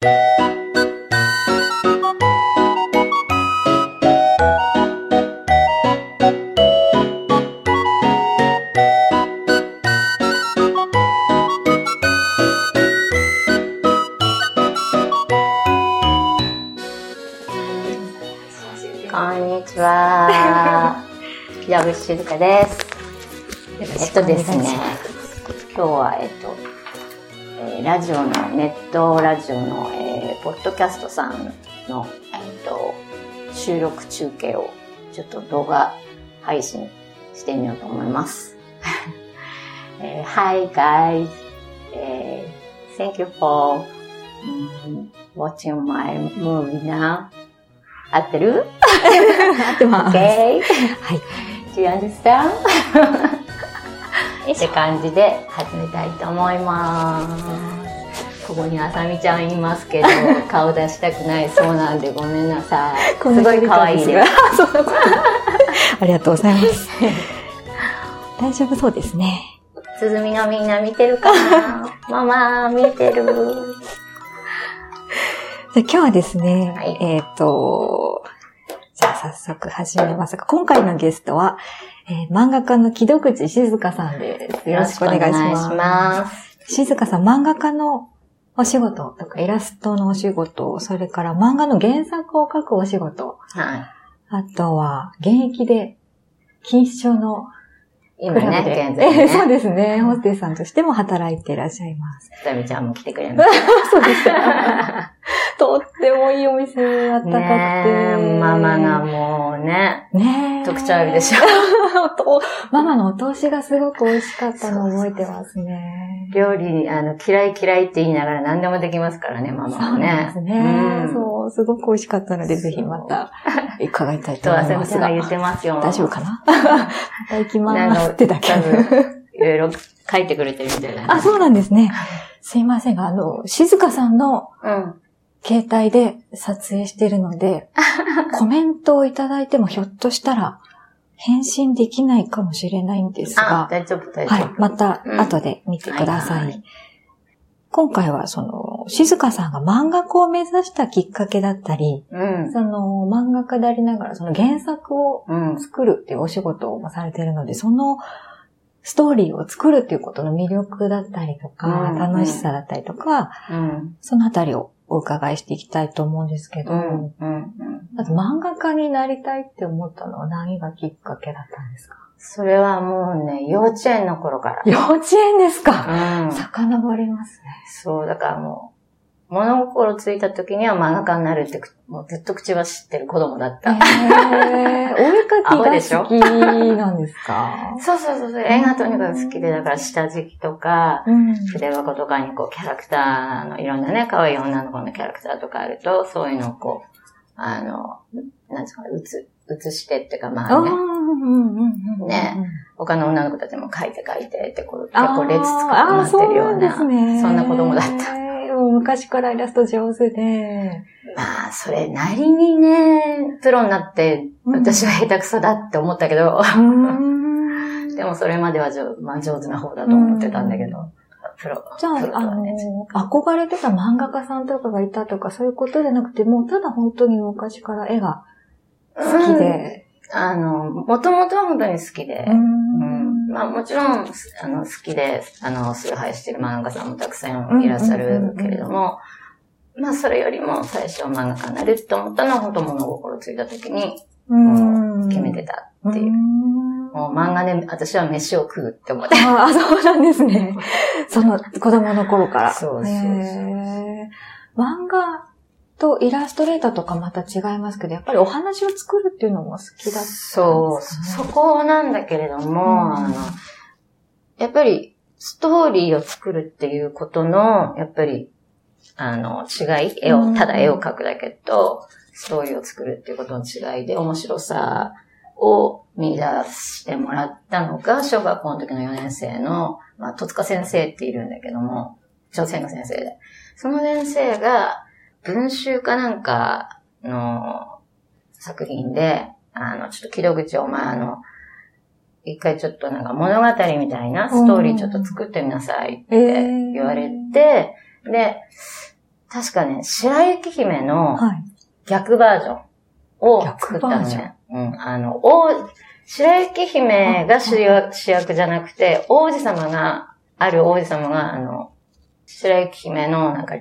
こんにちは。矢口静香です。えっとですね、ラジオの、ネットラジオの、えーポッドキャストさんの、えっと、収録中継を、ちょっと動画配信してみようと思います。えー Hi guys! えー thank you for、mm, watching my movie now. 合ってる？合ってます。?Okay? はい。Do you understand? って感じで始めたいと思います。ここにあさみちゃんいますけど、顔出したくないそうなんでごめんなさい。すごい可愛いです。ありがとうございます。大丈夫そうですね。すずみのみんな見てるかな？ママ、見てる。じゃあ今日はですね、はいえっ、と、じゃあ早速始めますが、今回のゲストは、えー漫画家の木戸口静香さんです。よろしくお願いします。ます。静香さん、漫画家のお仕事とか、イラストのお仕事、それから漫画の原作を書くお仕事、はい。あとは、現役で、錦糸町の今ね、現在ね。そうですね。ホステスさんとしても働いていらっしゃいます。さみちゃんも来てくれまし そうです。とってもいいお店、あったかくて。た。ねえ、ママがもうね、ねえ。特徴あるでしょ。ママのお通しがすごく美味しかったのを覚えてますね。料理、あの、嫌い嫌いって言いながら何でもできますからね、ママはそうで。すね。うんそう、すごく美味しかったので、ぜひまた伺いたいと思いますが。ちゃんが言ってますよ。大丈夫かな？また行きまあのーすってだけいろいろ書いてくれてるみたいな。あ、そうなんですね。すいませんが、あの、静香さんのうん。携帯で撮影してるので、コメントをいただいてもひょっとしたら返信できないかもしれないんですあ、が、大丈夫、大丈夫。。はいまたうん後で見てください。はいはい今回はその、静香さんが漫画家を目指したきっかけだったり、うん。その漫画家でありながらその原作をうん。作るっていうお仕事をされているので、そのストーリーを作るっていうことの魅力だったりとか、うん楽しさだったりとか、うん。そのあたりをお伺いしていきたいと思うんですけど、うん。うん。まず漫画家になりたいって思ったのは何がきっかけだったんですか？それはもうね、幼稚園の頃から。幼稚園ですか、うん。遡りますね。そう、だからもう、物心ついた時には漫画家になるってく、もうずっと口は知ってる子供だった。えー、お 絵アホ描でしょ？きが好きなんですか？そうそうそうそう、絵がとにかく好きで、だから下敷きとか、うん。筆箱とかにこうキャラクターのいろんなね、可愛い女の子のキャラクターとかあると、そういうのをこう、あの、なんですか、うつ、映してっていうかまあね、うんうんうんうんね他の女の子たちも描いて描いてって、こう結構列作ってなってるような、そうね。そんな子供だった。もう昔からイラスト上手で。まあ、それなりにね、プロになって、うん。私は下手くそだって思ったけど、でもそれまでは上,、まあ、上手な方だと思ってたんだけど、プロ。じゃプロとあ、あの憧れてた漫画家さんとかがいたとか、そういうことじゃなくて、もうただ本当に昔から絵が好きで。あの、もともとは本当に好きで、ううんまあもちろん、あの、好きで、あの、崇拝してる漫画家さんもたくさんいらっしゃるけれども、まあそれよりも最初漫画家になるって思ったのは本当物心ついた時にうん決めてたっていう。うんもう漫画で私は飯を食うって思って。ああ、そうなんですね。その子供の頃から。そうそうそう漫画とイラストレーターとかまた違いますけど、やっぱりお話を作るっていうのも好きだったねそう、そこなんだけれども、うんあの、やっぱりストーリーを作るっていうことの、やっぱり、あの、違い、絵を、うんただ絵を描くだけと、ストーリーを作るっていうことの違いで面白さを見出してもらったのが、小学校の時の4年生の、まあ、戸塚先生っているんだけども、朝鮮の先生で。その先生が、文集かなんかの作品で、あの、ちょっと木戸口お前あの、一回ちょっとなんか物語みたいなストーリーちょっと作ってみなさいって言われて、で、確かね、白雪姫のはい。逆バージョンを作ったのね。うん。あの、王、白雪姫が主役主役じゃなくて、王子様が、ある王子様が、あの、白雪姫の、なんか、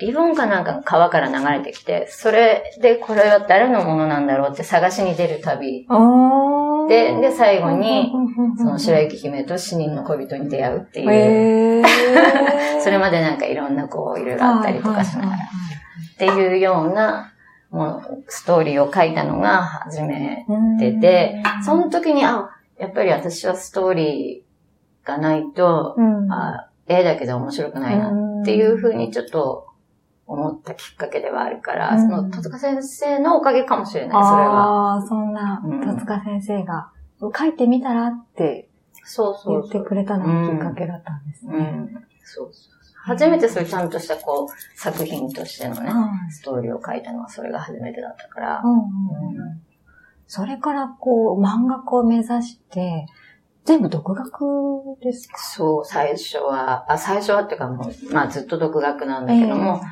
リボンかなんかが川から流れてきて、それでこれは誰のものなんだろうって探しに出る旅。で、で、最後に、その白雪雪姫と死人の恋人に出会うっていう。それまでなんかいろんなこう、いろいろあったりとかしながら。っていうような、もう、ストーリーを書いたのが初めてで、その時に、あ、やっぱり私はストーリーがないと、うん、あ絵だけで面白くないなっていうふうにちょっと思ったきっかけではあるから、うんその戸塚先生のおかげかもしれない、それは。ああ、そんな、うん戸塚先生が、書いてみたらってそうそ言うそう。ってくれたのがきっかけだったんですね。うん。そうそう初めてそういうちゃんとしたこう、作品としてのね、はいストーリーを書いたのはそれが初めてだったから。うんうんうんそれからこう、漫画家を目指して、全部独学ですか？そう、最初は、あ、最初はっていうかもう、まあずっと独学なんだけども、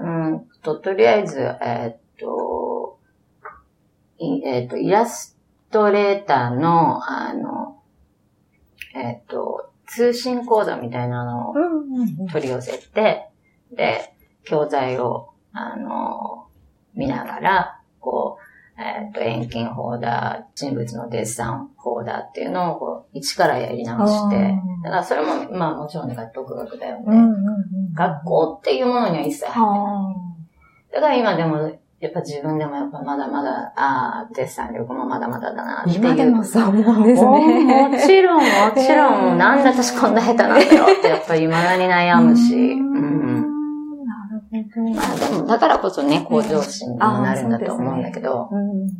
うん。と、とりあえず、えーっと、いえーっと、イラストレーターの、あの、えーっと、通信講座みたいなのを取り寄せて、で、教材を、あの、見ながら、こう、えーっと、遠近法だ、人物のデッサン法だっていうのを、こう、一からやり直してだからそれも、まあもちろんね、独学だよね。うんうんうん学校っていうものには一切入ってない。はだから今でも、やっぱ自分でもやっぱまだまだ、ああ、デッサン力もまだまだだなあっていう。今でもそう思うんですおね。もちろん、もちろん、なんで私こんな下手なんだろうって、やっぱり未だに悩むし。ううんん。なるほど。まあでも、だからこそね、向上心にもなるんだと思うんだけど。うん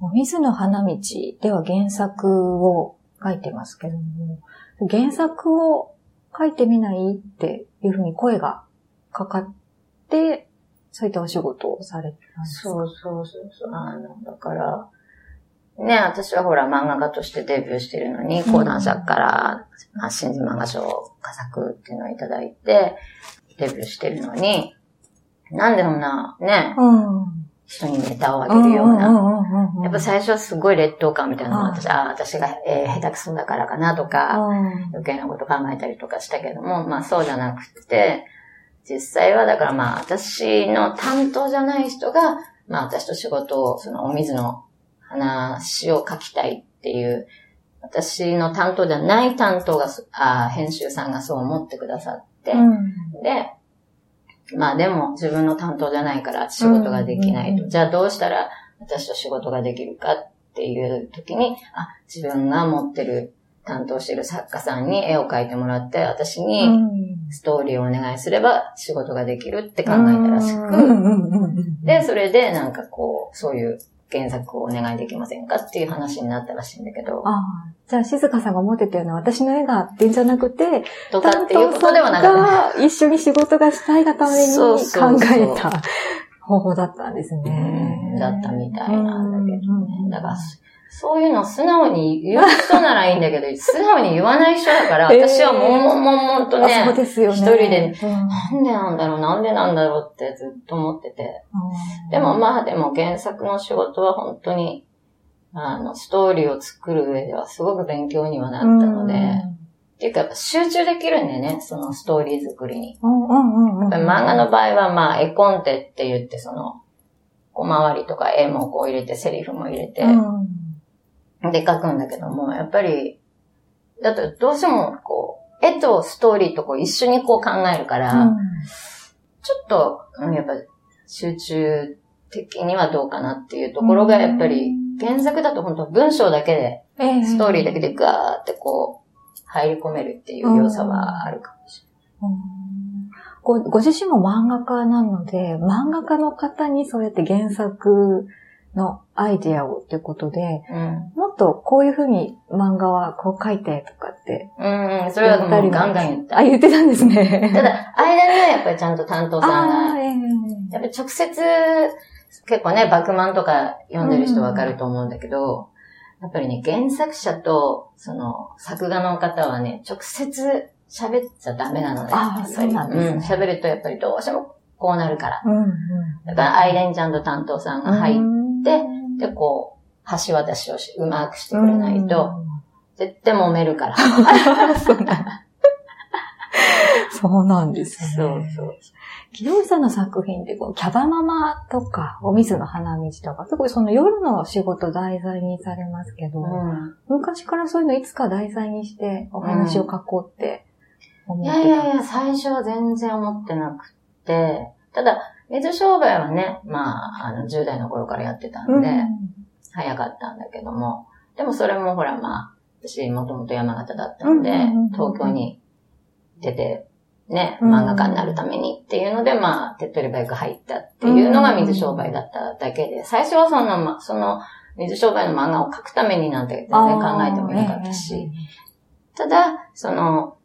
お水の花道では原作を書いてますけども、原作を書いてみないっていうふうに声がかかって、そういったお仕事をされてたんですか？そうそうそう。そう。あの、だから、ね、私はほら漫画家としてデビューしてるのに、うん。講談社から、まあ、新人漫画賞佳作っていうのをいただいて、デビューしてるのに、なんでそんな、ね、うん。人にネタをあげるような、なやっぱ最初はすごい劣等感みたいなのがはい私、ああ、私が、えー下手くそだからかなとか、うん。余計なこと考えたりとかしたけども、まあそうじゃなくて、実際はだからまあ私の担当じゃない人が、まあ私と仕事を、そのお水の話を書きたいっていう、私の担当じゃない担当が、あー編集さんがそう思ってくださって、うんで、まあでも自分の担当じゃないから仕事ができないと。うんじゃあどうしたら私と仕事ができるかっていう時に、あ、自分が持ってる担当してる作家さんに絵を描いてもらって、私うにん。ストーリーをお願いすれば仕事ができるって考えたらしく、で、それでなんかこう、そういう原作をお願いできませんかっていう話になったらしいんだけど、ああ、じゃあ静香さんが思ってたような私の絵がってんじゃなくて、とかっていうことではなかった。た。一緒に仕事がしたいがために考えた方法だったんですね。うんだったみたいなんだけどうんね。だから、そういうのを素直に言う人ならいいんだけど、素直に言わない人だから、えー私はもんもんもんもんとあそうね、ですよね。一人でうん、なんでなんだろう、なんでなんだろうってずっと思ってて。でもまあでも原作の仕事は本当に、あの、ストーリーを作る上ではすごく勉強にはなったので、っていうか集中できるんだよね、そのストーリー作りに。漫画の場合はまあ絵コンテって言ってその、小回りとか絵もこう入れて、セリフも入れて、うんで書くんだけども、やっぱり、だとどうしてもこう、絵とストーリーとこう一緒にこう考えるから、ちょっと、うんやっぱ集中的にはどうかなっていうところがやっぱり、原作だと本当文章だけで、うんストーリーだけでガーってこう、入り込めるっていう良さはあるかもしうん。ごご自身も漫画家なので、漫画家の方にそうやって原作のアイデアをっていうことで。うん。もっとこういうふうに漫画はこう書いてとかってうん、うん、それはもうガンガン言った。あ、言ってたんですね。ただ、間にはやっぱりちゃんと担当さんが、やっぱり直接、結構ね、バクマンとか読んでる人わかると思うんだけど、やっぱりね、原作者と、その、作画の方はね、直接喋っちゃダメなのね。ああそうなんですねうん。喋るとやっぱりどうしてもこうなるから。うんうん。だから、アイレンちゃんと担当さんが入って、て、こう、橋渡しをしうまくしてくれないと、絶対揉めるから。そうなんですそうね。そう。木戸さんの作品って、こうキャバママとか、お水の花道とか、すごいその夜の仕事題材にされますけど、うん昔からそういうのいつか題材にしてお話を書こうって思いってた。やいやいや、最初は全然思ってなくて、ただ、水商売はね、まあ、あの、10代の頃からやってたんで、早かったんだけども、でもそれもほら、まあ、私もともと山形だったんで、うんうんうんうん。東京に出て、ね、うん。漫画家になるためにっていうので、まあ、手っ取り早く入ったっていうのが水商売だっただけで、最初はその、ま、その、水商売の漫画を描くためになんて全然考えてもいなかったし、ただ、その、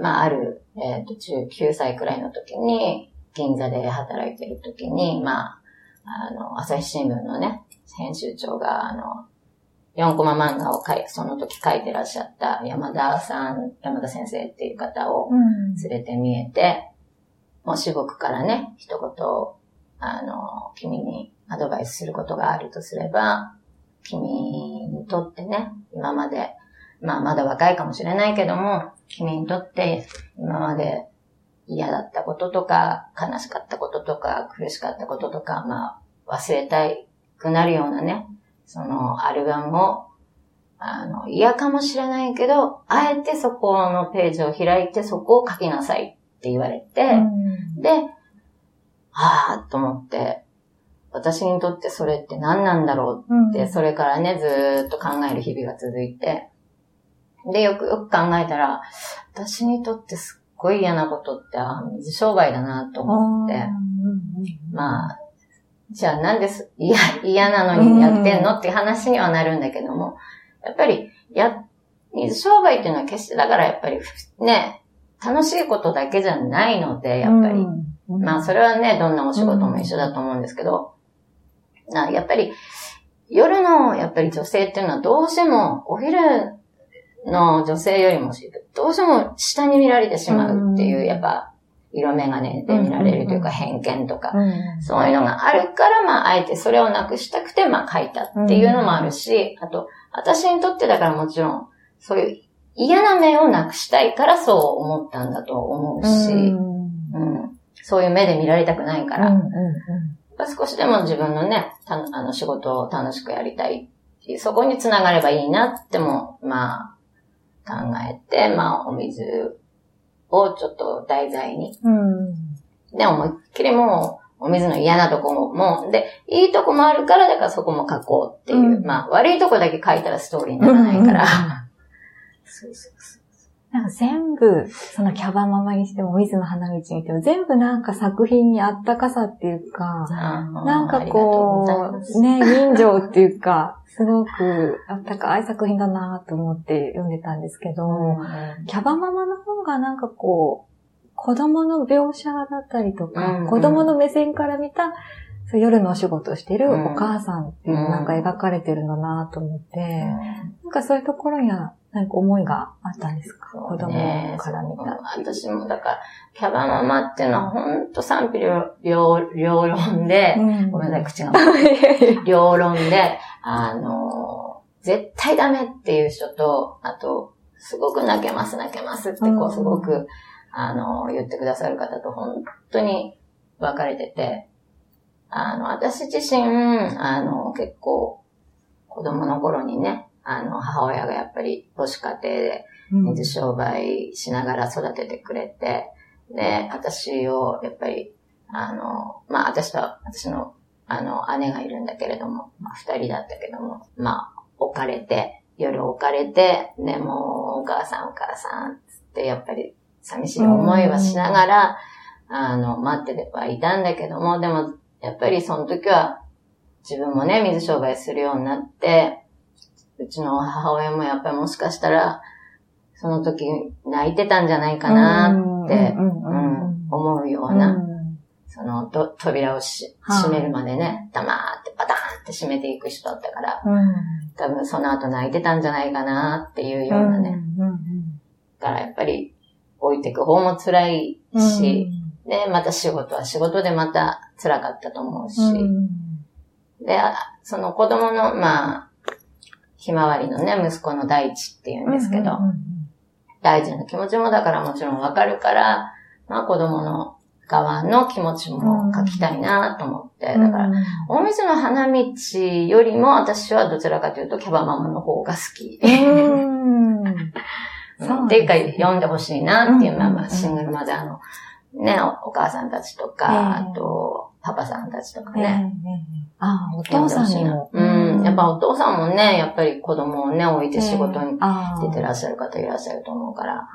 まあ、ある、えっ、と、19歳くらいの時に、銀座で働いてる時に、まあ、あの、朝日新聞のね、編集長が、あの、4コマ漫画を書い、その時書いてらっしゃった山田さん、山田先生っていう方をうん。連れて見えて、もし僕からね、一言、あの、君にアドバイスすることがあるとすれば、君にとってね、今まで、まあまだ若いかもしれないけども、君にとって今まで嫌だったこととか、悲しかったこととか、苦しかったこととか、まあ忘れたくなるようなね、そのアルバムを、あの、嫌かもしれないけど、あえてそこのページを開いてそこを書きなさいって言われて、うん。で、はぁと思って、私にとってそれって何なんだろうって、それからね、ずーっと考える日々が続いて、で、よくよく考えたら、私にとってすっごい嫌なことって、あ、水商売だなと思って、まあ、じゃあなんです、嫌、嫌なのにやってんのって話にはなるんだけども、やっぱり、や、水商売っていうのは決して、だからやっぱり、ね、楽しいことだけじゃないので、やっぱり。まあ、それはね、どんなお仕事も一緒だと思うんですけど、なやっぱり、夜の、やっぱり女性っていうのはどうしても、お昼の女性よりも、どうしても下に見られてしまうっていう、うん。やっぱ、色眼鏡で見られるというか、偏見とか、うん。そういうのがあるから、まあ、あえてそれをなくしたくて、まあ、書いたっていうのもあるし、あと、私にとってだからもちろん、そういう嫌な面をなくしたいからそう思ったんだと思うし、うん。うん。そういう目で見られたくないから、少しでも自分のね、たあの仕事を楽しくやりたいそこにつながればいいなっても、まあ、考えて、まあ、お水をちょっと題材に。うん。で、思いっきりもう、お水の嫌なとこも、もう、で、いいとこもあるから、だからそこも書こうっていう。うん。まあ、悪いとこだけ書いたらストーリーにならないから。そうそうそなんか全部、そのキャバママにしても、水の花道にしても、全部なんか作品にあったかさっていうか、う。なんかこう、ね、人情っていうか、すごくあったかい作品だなと思って読んでたんですけど、うん。キャバママの方がなんかこう、子供の描写だったりとか、うんうん。子供の目線から見た、そう夜のお仕事をしてるうん。お母さんっていうのがなんか描かれてるんだなと思って、なんかそういうところには、なんか思いがあったんですか、そう子供ねから見た。私もだから、キャバママっていうのはほんと賛否両両両論で、うんごめんなさい、口が。両論で、あの、絶対ダメっていう人と、あと、すごく泣けます、泣けますって、こうんう、すごく、あの、言ってくださる方と本当に分かれてて、あの、私自身、あの、結構、子供の頃にね、あの、母親がやっぱり母子家庭で水商売しながら育ててくれて、で、私を、やっぱり、あの、まあ、私と、私の、あの、姉がいるんだけれども、まあ、二人だったけども、まあ、置かれて、夜置かれて、でもう、お母さんお母さん、つって、やっぱり、寂しい思いはしながら、あの、待ってはいたんだけども、でも、やっぱりその時は、自分もね、水商売するようになって、うちの母親もやっぱりもしかしたら、その時泣いてたんじゃないかなって、思うよううな、ん。そのと扉をしはい。閉めるまでね、黙ってパターンって閉めていく人だったから、うん。多分その後泣いてたんじゃないかなっていうようなね。うんうんからやっぱり置いてく方も辛いし、で、また仕事は仕事でまた辛かったと思うし、うん。で、あその子供の、まあ、ひまわりのね、息子の大地って言うんですけど、大事な気持ちもだからもちろんわかるから、まあ子供の側の気持ちも書きたいなと思って、うんだから、大水の花道よりも私はどちらかというとキャバママの方が好き。っていうか読んでほしいなっていう、うんまあまあシングルマザーのね、おお母さんたちとか、ええ。あと、パパさんたちとかええね。ああ、お父さんにも。うん。やっぱお父さんもね、やっぱり子供をね、置いて仕事にあ出てらっっしゃる方いらっしゃると思うから、はい。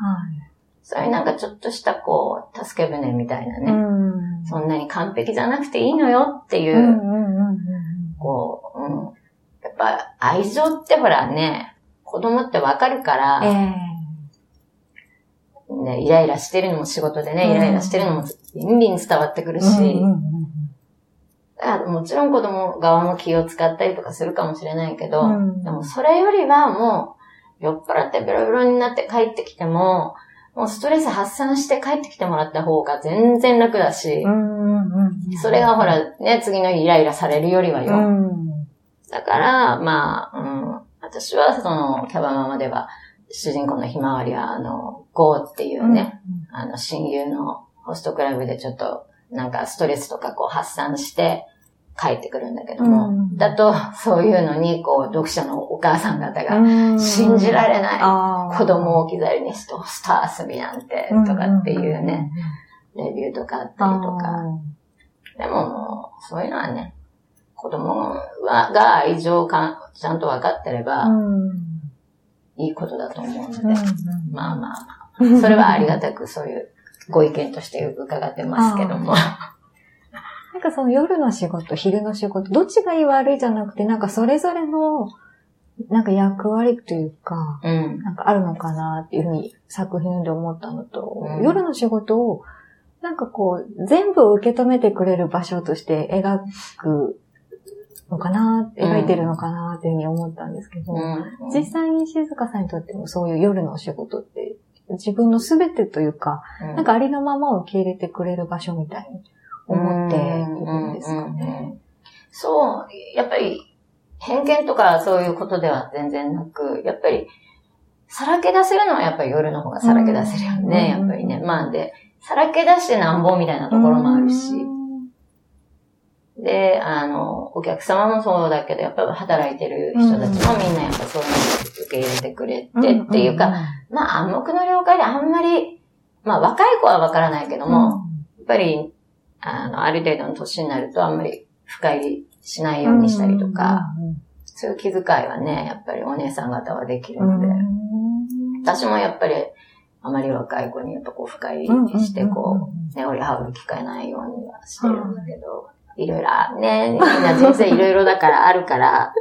そういうなんかちょっとしたこう、助け舟みたいなね、うん。そんなに完璧じゃなくていいのよっていう、うんうんうんうんこう、うん。やっぱ愛情ってほらね、子供ってわかるから、えね、イライラしてるのも仕事でね、うん。イライラしてるのもビンビン伝わってくるえし、うんうんうんあもちろん子供側も気を使ったりとかするかもしれないけど、うん。でもそれよりはもう、酔っ払ってベロベロになって帰ってきても、もうストレス発散して帰ってきてもらった方が全然楽だし、うんうんうんそれがほらね、次の日イライラされるよりはよ。うん。だから、まあ、うん、私はそのキャバママでは、主人公のひまわりは、あの、ゴーっていうね、あの、親友のホストクラブでちょっと、なんかストレスとかこう発散して帰ってくるんだけども、うん。だと、そういうのに、こう、読者のお母さん方が、うん。信じられない子供を置き去りにして、スター遊びなんて、とかっていうね、レビューとかあったりとか。でももう、そういうのはね、子供はが愛情をかちゃんと分かってれば、うん。いいことだと思うので、うん。まあまあまあ、それはありがたくそういうご意見として伺ってますけども。なんかその夜の仕事、昼の仕事、どっちがいい悪いじゃなくて、なんかそれぞれの、なんか役割というか、うん。なんかあるのかなっていうふうに作品で思ったのと、うん。夜の仕事を、なんかこう、全部受け止めてくれる場所として描くのかな、うん描いてるのかなっていうふうに思ったんですけど、うん。実際に静香さんにとってもそういう夜の仕事って、自分の全てというか、なんかありのままを受け入れてくれる場所みたいに思っているんですかね。そう、やっぱり偏見とかそういうことでは全然なく、やっぱりさらけ出せるのはやっぱり夜の方がさらけ出せるよね、うんやっぱりね。まあで、さらけ出してなんぼみたいなところもあるし、で、あの、お客様もそうだけど、やっぱり働いてる人たちもみんなやっぱそういうのを受け入れてくれてっていうか、、まあ暗黙の了解であんまり、まあ若い子はわからないけども、やっぱり、あの、ある程度の年になるとあんまり深入りしないようにしたりとか、そういう気遣いはね、やっぱりお姉さん方はできるので、私もやっぱり、あまり若い子に言うとこう深入りして、こう、ね、折り羽織る機会ないようにはしてるんだけど、いろいろ、ね、みんな人生いろいろだからあるから、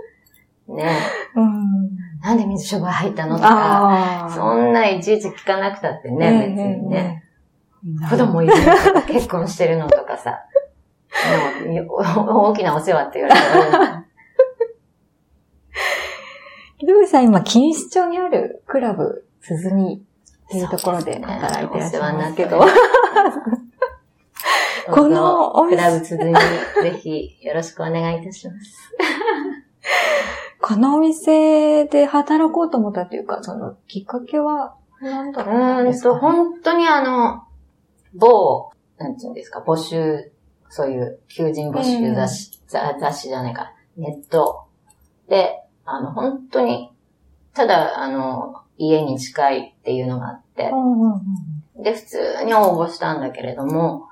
ね、なんで水商売入ったのとか、そんないちいち聞かなくたってね、別にね。子供いるのとか、結婚してるのとかさ。でも大きなお世話って言われたら、木戸さん今、錦糸町にあるクラブ、鈴見っていうところで働いてらっしゃいますけど、このおク店ラブ続にぜひよろしくお願いいたします。このお店で働こうと思ったというか、そのきっかけは何だうったんと、本当にあの、某、なんていうんですか、募集、そういう求人募集雑誌、ざ雑誌じゃないか、ネット。で、あの、本当に、ただ、あの、家に近いっていうのがあって、で、普通に応募したんだけれども、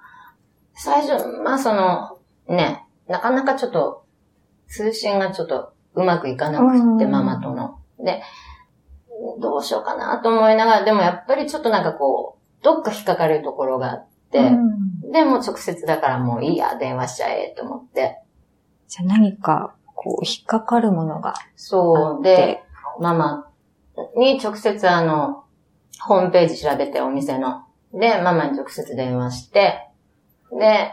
最初、まあその、ね、なかなかちょっと、通信がちょっとうまくいかなくって、うんママとの。で、どうしようかなと思いながら、でもやっぱりちょっとなんかこう、どっか引っかかるところがあって、うんでも直接だからもういいや、電話しちゃえと思って。じゃあ何か、こう、引っかかるものがそう。で、ママに直接あの、ホームページ調べてお店の。で、ママに直接電話して、で、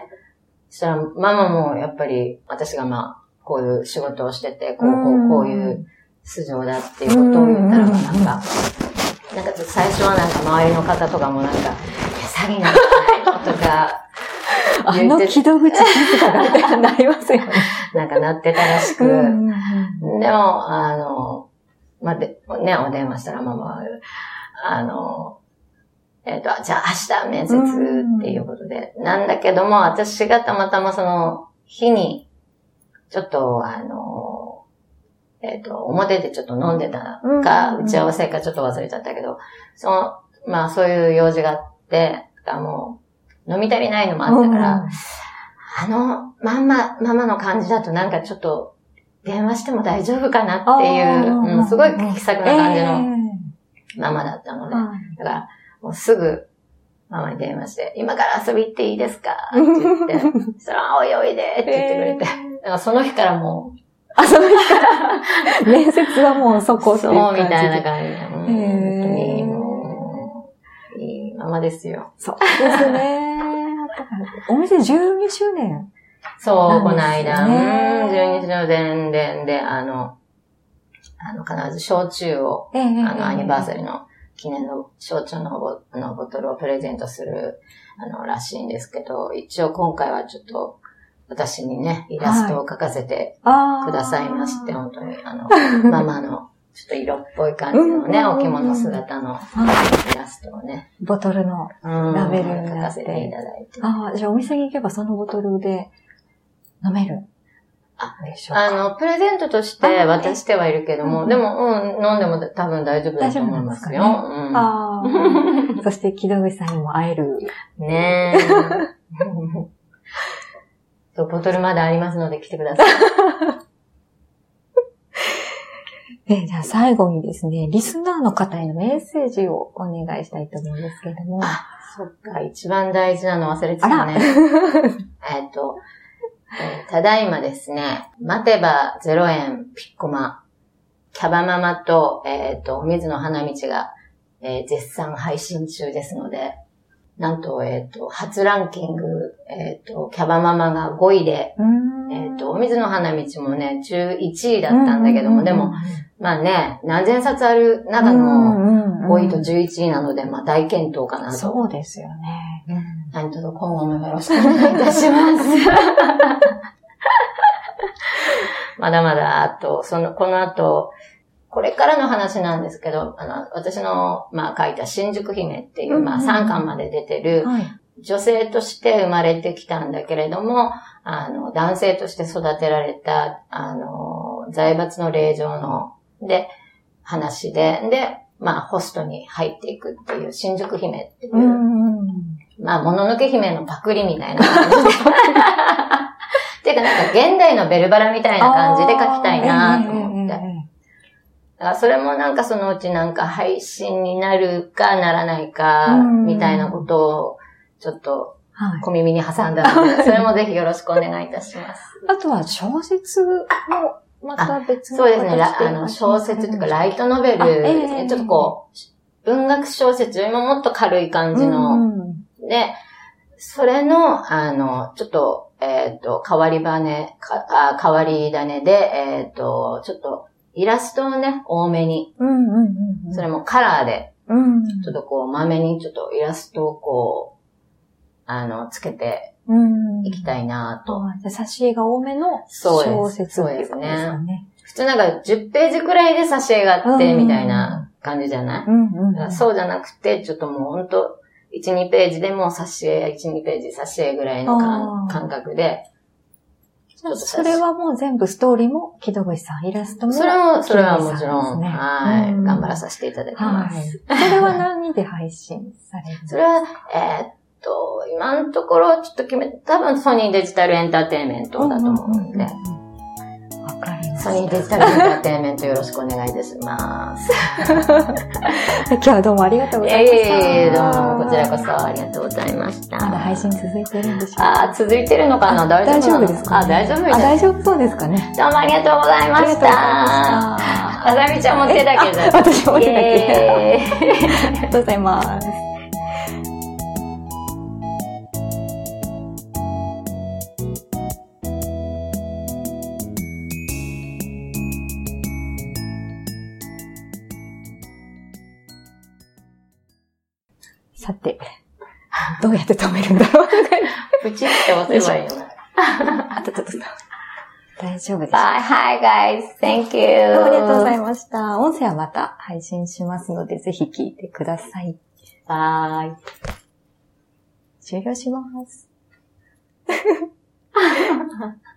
そしたらママもやっぱり私がまあ、こういう仕事をしてて、こう、こう、こういう素性だっていうことを言ったら、うんなんか、なんかちょっと最初はなんか周りの方とかもなんか、いや、詐欺なんじゃないの？とか、あの木戸口静かがみたいになりますよね。なんかなってたらしく、うんうんうん。でも、あの、まあ、で、ね、お電話したらママは、あの、えっ、と、じゃあ明日面接っていうことで、なんだけども、私がたまたまその日に、ちょっと、あの、えっ、と、表でちょっと飲んでたか、うん。打ち合わせかちょっと忘れちゃったけど、その、まあそういう用事があって、だからもう、飲み足りないのもあったから、うん。あの、ママ、ママの感じだとなんかちょっと、電話しても大丈夫かなっていう、うんすごい気さくな感じえのママだったので、だから、もうすぐ、ママに電話して、今から遊び行っていいですか？って言って、そしたら、おいおいでって言ってくれて、だからその日からもあ、その日から、面接はもうそこう、っていう。そうみたいな感じで、うん本もう、いいママですよ。そうですね。お店12周年。そう、この間、ね。うん、12日の伝伝で、あの、あの、必ず焼酎を、ええ。あの、アニバーサリーの記念の焼酎のボあのボトルをプレゼントする、あの、らしいんですけど、一応今回はちょっと、私にね、イラストを描かせてくださいまして、本当に、あの、ママの、ちょっと色っぽい感じのね、お着物姿のはいイラストをね、ボトルの。うんラベルになって描かせていただいて。ああ、じゃあお店に行けばそのボトルで飲める。あでしょうか。あの、プレゼントとして渡してはいるけども、うんでも、うん、飲んでも多分大丈夫だと思いますよ。ああ。そして木戸口さんにも会える。ねえ。ボトルまだありますので来てください。え、じゃあ最後にですね、リスナーの方へのメッセージをお願いしたいと思うんですけれども。あ、そっか、一番大事なの忘れてたね。えっと、えー ただいまですね、待てば0円ピッコマ、キャバママと、えっ、と、お水の花道が、えー絶賛配信中ですので、なんと、えっ、と、初ランキング、えっ、と、キャバママが5位で、えっ、と、お水の花道もね、11位だったんだけども、でも、、まあね、何千冊ある中の5位と11位なので、まあ大健闘かなと。そうですよね。何卒今後もよろしくお願いいたします。まだまだ、あと、その、この後、これからの話なんですけど、あの、私の、まあ、書いた新宿姫っていう、まあ、うんうん3巻まで出てる、はい。女性として生まれてきたんだけれども、あの、男性として育てられた、あの、財閥の令嬢の、で、話で、で、まあ、ホストに入っていくっていう、新宿姫っていう、うん。まあ、もののけ姫のパクリみたいな感じで。っ ていうか、なんか、現代のベルバラみたいな感じで書きたいなと思って。だからそれもなんかそのうちなんか配信になるかならないか、うんみたいなことを、ちょっとはい。小耳に挟んだので、それもぜひよろしくお願いいたします。あとは小説もまた別のそうですね、あの、小説というか、ライトノベルですえね。ちょっとこう、文学小説よりももっと軽い感じの、うんで、それの、あの、ちょっと、えっ、と、変わり羽、かあ変わり種で、えっ、と、ちょっと、イラストをね、多めに、うんうんうん。それもカラーで、うん。ちょっとこう、まめにちょっとイラストをこう、あの、つけてうん。いきたいなと。あじゃあ、挿絵が多めのそうです小説っていうことですかね。普通なんか10ページくらいで挿絵があって、うんみたいな感じじゃない、うんうんだからそうじゃなくて、ちょっともうほんと、1、2ページでも挿絵、1、2ページ挿絵ぐらいの感覚で、それはもう全部ストーリーも木戸口さん、イラストも。それは、それはもちろん、ねはい、うん。頑張らさせていただきまはい。す。それは何で配信されるそれは、えーっと、今のところちょっと決め、多分ソニーデジタルエンターテインメントだと思うんで、わかりまソニーデジしタルエンターテインメントよろしくお願いいたします。た。今日はどうもありがとうございました。ええどうも、こちらこそありがとうございました。まだ配信続いてるんでしょうか？あー続いてるのかな？大丈夫ですか、あ、大丈夫ですあ、大丈夫そうですかね？どうもありがとうございました。あざみちゃんも手だけじゃ。あ私も手だけ。ありがとうございます。さて、どうやって止めるんだろううちって押せばいいよ。あっ、たたった。大丈夫です。Hi guys, thank you. ありがとうございました。音声はまた配信しますので、ぜひ聞いてください。バイ。終了します。